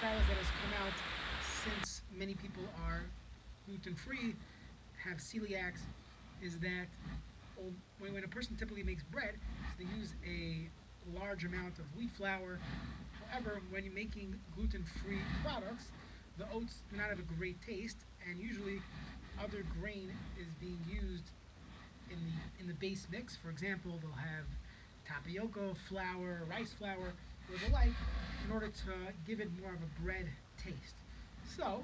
that has come out since many people are gluten free, have celiacs, is that oh, when, when a person typically makes bread, they use a large amount of wheat flour. However, when you're making gluten free products, the oats do not have a great taste, and usually other grain is being used in the in the base mix. For example, they'll have tapioca flour, rice flour, or the like, in order to give it more of a bread taste. So,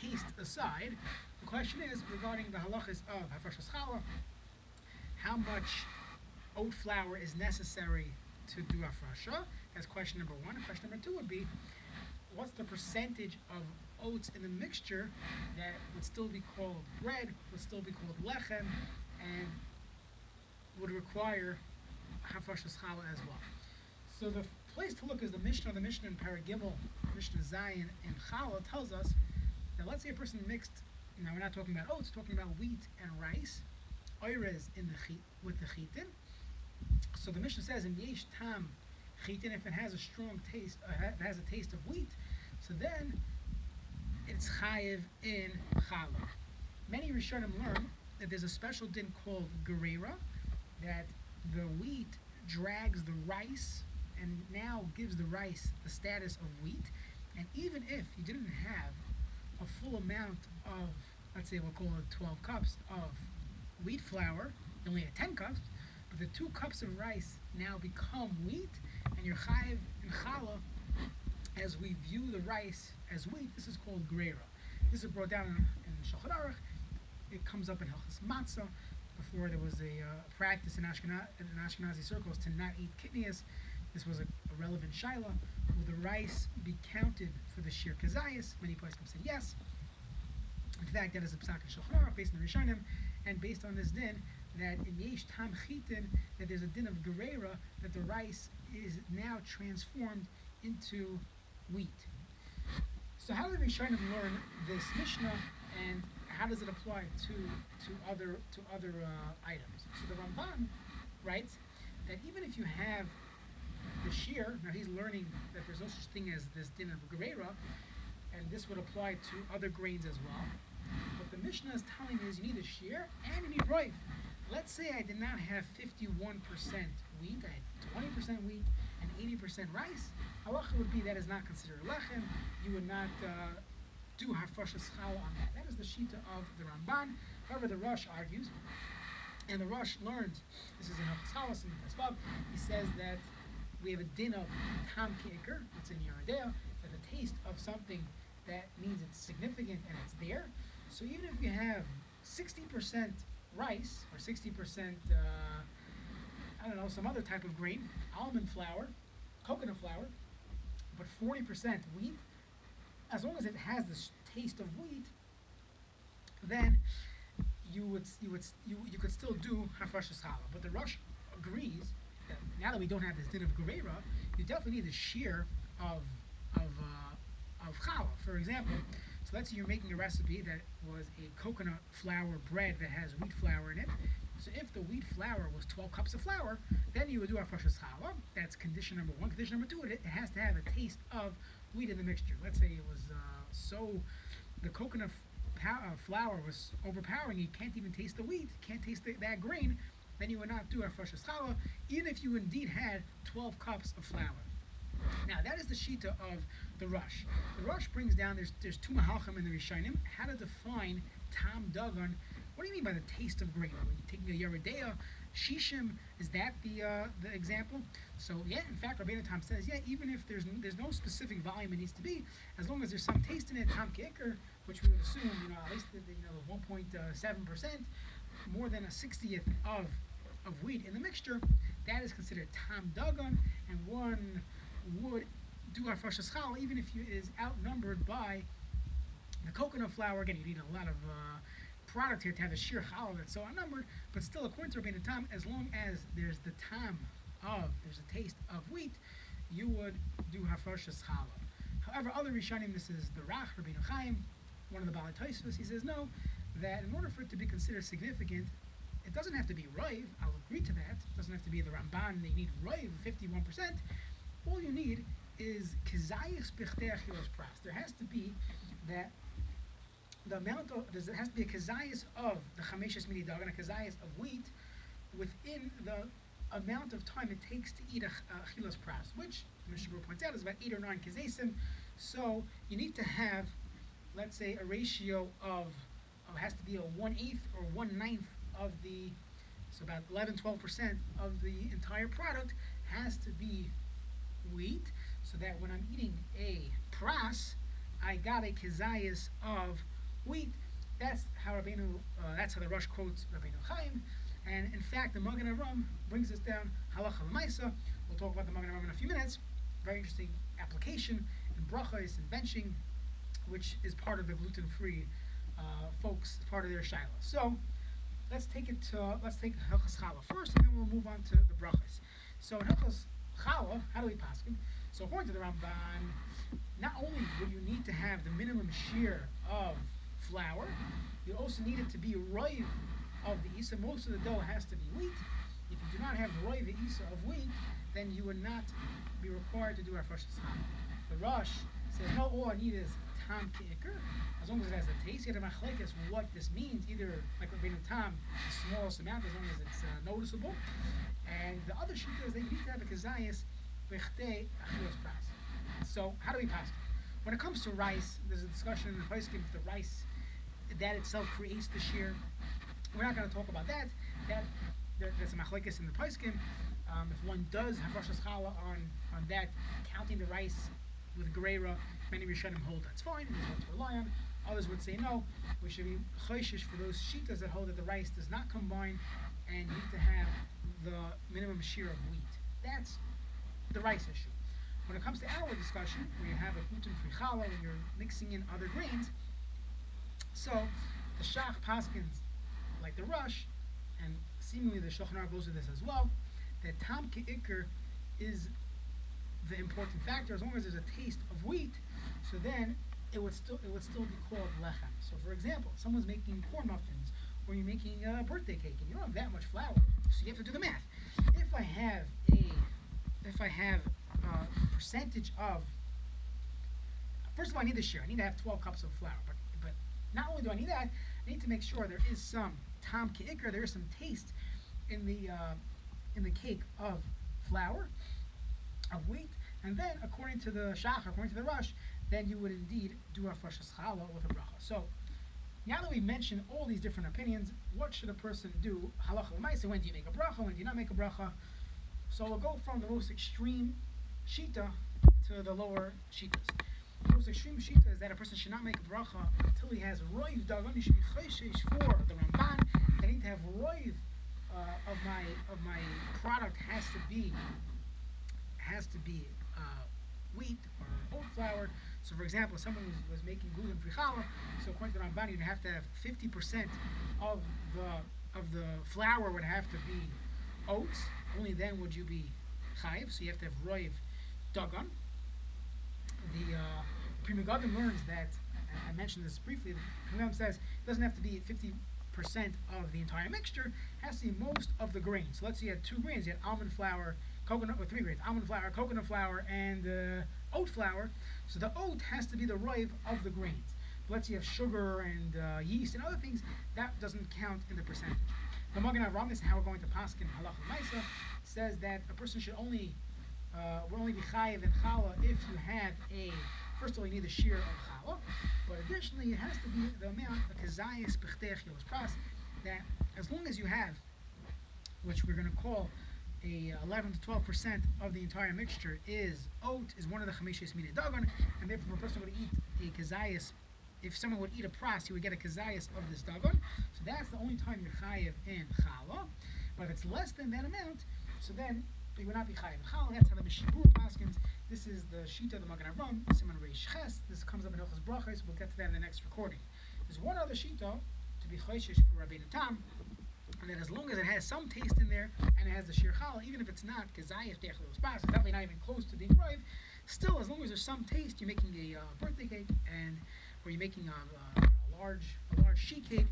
taste aside, the question is regarding the halachas of hafashas challah, how much oat flour is necessary to do hafrasha? That's question number one. Question number two would be, what's the percentage of oats in the mixture that would still be called bread, would still be called lechem, and would require hafashas challah as well. So the place to look is the Mishnah, the Mishnah in Paragimel, Mishnah Zayin in Challah tells us that let's say a person mixed, now we're not talking about oats, talking about wheat and rice, oirez in the chit, with the chitin. So the Mishnah says in Yesh Tam chitin, if it has a strong taste, uh, it has a taste of wheat, so then it's chayiv in challah. Many Rishonim learn that there's a special din called gerera, that the wheat drags the rice and gives the rice the status of wheat. And even if you didn't have a full amount of, let's say we'll call it 12 cups of wheat flour, you only had 10 cups, but the two cups of rice now become wheat, and your chayiv and challah, as we view the rice as wheat, this is called grera. This is brought down in, in. It comes up in Hilchas Matzah. Before there was a uh, practice in, Ashkenaz, in Ashkenazi circles to not eat kitniyos. This was a, a relevant shaila. Will the rice be counted for the shir kazayas? Many places said yes. In fact, that is a psak in Shulchan based on the Rishonim, and based on this din that in yesh tam chitin that there's a din of gerera that the rice is now transformed into wheat. So how do Rishonim learn this Mishnah, and how does it apply to to other to other uh, items? So the Ramban writes that even if you have the shear, now he's learning that there's no such thing as this din of gerera, and this would apply to other grains as well. What the Mishnah is telling is you need a shear and you need roiv. Let's say I did not have 51% wheat, I had 20% wheat and 80% rice. Halacha would be that is not considered lechem. You would not uh, do hafashas challah on that. That is the shita of the Ramban. However, the Rosh argues, and the Rosh learns, this is in Hafas in the Tesvav, he says that we have a din of tam kicker, it's in Yeridea, that the taste of something that means it's significant and it's there. So even if you have 60% rice or 60%, uh, I don't know, some other type of grain, almond flour, coconut flour, but 40% wheat, as long as it has the taste of wheat, then you would you would you, you could still do hafashas challah. But the Rosh agrees now that we don't have this din of gerera, you definitely need the shear of of uh, of challah. For example, so let's say you're making a recipe that was a coconut flour bread that has wheat flour in it. So if the wheat flour was 12 cups of flour, then you would do hafrashas challah. That's condition number one. Condition number two, it, it has to have a taste of wheat in the mixture. Let's say it was uh, so the coconut uh, flour was overpowering, you can't even taste the wheat, can't taste the, that grain then you would not do a fresh challah, even if you indeed had 12 cups of flour. Now that is the shita of the Rosh. The Rosh brings down there's there's two mahalchim in the Rishonim how to define tam dagon. What do you mean by the taste of grain? Are you taking a yeridea, shishim? Is that the uh, the example? So yeah, in fact, Rabbeinu Tam says yeah, even if there's there's no specific volume it needs to be, as long as there's some taste in it, tam kicker, which we would assume you know at least the, you know 1.7 percent, more than a 60th of of wheat in the mixture, that is considered tam dagon, and one would do our chal even if it is outnumbered by the coconut flour. Again, you need a lot of uh, product here to have a sheer challah that's so outnumbered, but still, according to Rabbeinu Tam, as long as there's the tam of, there's a taste of wheat, you would do hafashas challah. However, other Rishonim, this is the Rach, Rabbeinu Chaim, one of the Balei he says no, that in order for it to be considered significant, it doesn't have to be Rive, I'll agree to that. It doesn't have to be the Ramban, they need Rive, 51%. All you need is kizayis bichtei achilas pras. There has to be that the amount of there has to be a kazayas of the chameshes minei dagan and a kazayas of wheat within the amount of time it takes to eat a, chilas pras, which Mishnah points out is about eight or nine kazesim. So you need to have, let's say, a ratio of, of has to be a one eighth or one ninth of the, so about 11, 12 percent of the entire product has to be wheat, so that when I'm eating a pras, I got a kazayas of wheat. That's how Rabbeinu, uh, that's how the Rosh quotes Rabbeinu Chaim. And in fact, the Magen Avraham brings us down halacha l'maisa. We'll talk about the Magen Avraham in a few minutes. Very interesting application in brachas and benching, which is part of the gluten-free uh, folks, part of their shiloh. So let's take it to let's take hilchas challah first, and then we'll move on to the brachas. So in hilchas challah, how do we pass? So according to the Ramban, not only would you need to have the minimum shear of flour, you also need it to be roiv of the isa. Most of the dough has to be wheat. If you do not have roiv the isa of wheat, then you would not be required to do our first The Rosh says, no, all I need is tam ki'ikr, as long as it has a taste. You have machlekes what this means, either like Rabbeinu Tam, the smallest amount, as long as it's uh, noticeable. And the other shita is that you need to have a kazayas b'chtei achilas pras. So how do we pass? When it comes to rice, there's a discussion in the place if the rice that itself creates the shear. We're not going to talk about that. That there's a machlekes in the Poskim. Um, if one does have Rosh Hashanah on on that, counting the rice with Gerera, many Rishonim hold that's fine, and what to rely on. Others would say no, we should be choishish for those shitas that hold that the rice does not combine and need to have the minimum shear of wheat. That's the rice issue. When it comes to our discussion, where you have a gluten-free challah, when you're mixing in other grains, so the Shach Paskins, like the Rosh, and seemingly the Shulchan goes with this as well, that Tam Ke'ikr is the important factor. As long as there's a taste of wheat, so then it would still it would still be called lechem. So, for example, someone's making corn muffins, or you're making a birthday cake, and you don't have that much flour, so you have to do the math. If I have a if I have a percentage of first of all, I need the share. I need to have 12 cups of flour, but but not only do I need that, I need to make sure there is some tam ki'ikr, there is some taste in the uh, in the cake of flour, of wheat, and then according to the shach, according to the Rosh, then you would indeed do a fresh challah with a bracha. So now that we've mentioned all these different opinions, what should a person do? Halacha l'maisa, when do you make a bracha, when do you not make a bracha? So we'll go from the most extreme shita to the lower shitas. The most extreme shita is that a person should not make a bracha until he has roiv dagon. He should be chayshish for the Ramban. They need to have roiv uh, of my of my product has to be has to be uh, wheat or oat flour. So, for example, someone was, was making gluten-free challah. So, according to you'd have to have 50% of the of the flour would have to be oats. Only then would you be chayiv. So, you have to have roiv dagan. the uh, Pri Megadim learns that, I mentioned this briefly, the Pri says it doesn't have to be 50% of the entire mixture, it has to be most of the grains. So let's say you had two grains, you had almond flour, coconut, or three grains, almond flour, coconut flour, and uh, oat flour. So the oat has to be the roiv of the grains. But let's say you have sugar and uh, yeast and other things, that doesn't count in the percentage. The Magen Avraham, this is how we're going to Paskin Halach Maisa, says that a person should only uh, will only be chayiv in challah if you have a first of all you need a shear of challah, but additionally it has to be the amount of kazayis b'chtech pras that as long as you have, which we're going to call a uh, 11 to 12 percent of the entire mixture is oat is one of the chamishes mina dagon, and therefore a person would eat a kazayis, if someone would eat a pras, he would get a kazayis of this dagon. So that's the only time you're chayiv in challah. But if it's less than that amount, so then you would not be chayiv chal. That's how the Mishnah Berurah paskins. This is the shita of the Magen Avraham, Siman Reish Ches. This comes up in Hilchas Brachos. We'll get to that in the next recording. There's one other shita to be chayshish for Rabbeinu Tam, and that as long as it has some taste in there and it has the shir even if it's not kazayif dechlos pas, it's definitely not even close to being rive. Still, as long as there's some taste, you're making a uh, birthday cake and or you're making a, a, a large a large sheet cake,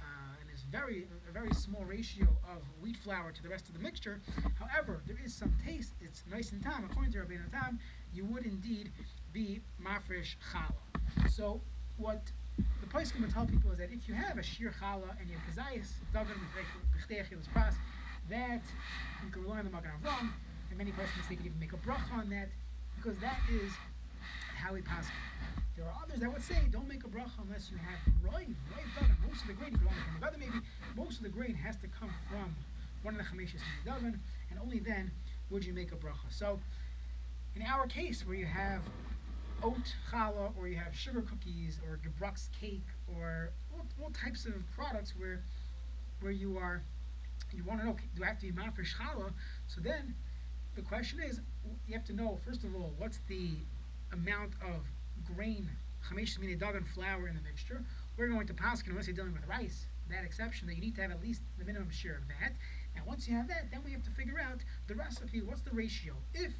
uh, and there's very a very small ratio of wheat flour to the rest of the mixture. However, there is some taste. It's nice and tam. According to Rabbeinu Tam, you would indeed be mafresh challah. So what the poskim would tell people is that if you have a shir challah and you have kazayis with pras, that you can rely on the Magen Avraham, and many poskim they can even make a bracha on that because that is how we pass. There are others that would say don't make a bracha unless you have roiv, roiv dagan. Most of the grain, you can rely on the maybe, most of the grain has to come from one of the chameshes dagan, and only then would you make a bracha. So, in our case, where you have oat challah, or you have sugar cookies, or gebrux cake, or all, all types of products where where you are, you want to know, do I have to be mafresh challah? So then, the question is, you have to know first of all what's the amount of grain chamesh dagan flour in the mixture. We're going to paskin unless you're dealing with rice. That exception that you need to have at least the minimum share of that. And once you have that, then we have to figure out the recipe. What's the ratio? If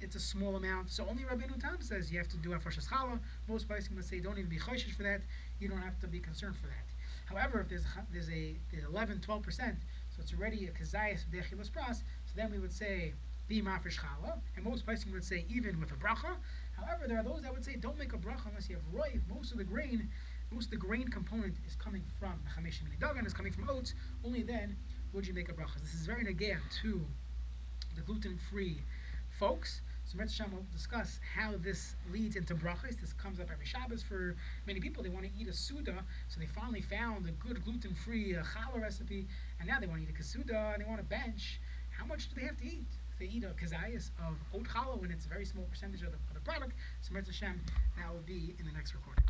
it's a small amount, so only Rabbeinu Tam says you have to do a afresh challah. Most would say don't even be choishish for that. You don't have to be concerned for that. However, if there's a, there's a there's 11, 12 percent, so it's already a kazayas dechilas pras. So then we would say be mafresh challah, and most places would say even with a bracha. However, there are those that would say don't make a bracha unless you have roiv. Most of the grain, most of the grain component is coming from the chamesh dagan, is coming from oats. Only then would you make a bracha. This is very negay to the gluten-free folks. So Mitzvah will discuss how this leads into brachas. This comes up every Shabbos for many people. They want to eat a suda, so they finally found a good gluten-free uh, challah recipe, and now they want to eat a kasuda and they want a bench. How much do they have to eat? They eat a kazayas of oat challah when it's a very small percentage of the, of the product, so Mitzvah that will be in the next recording.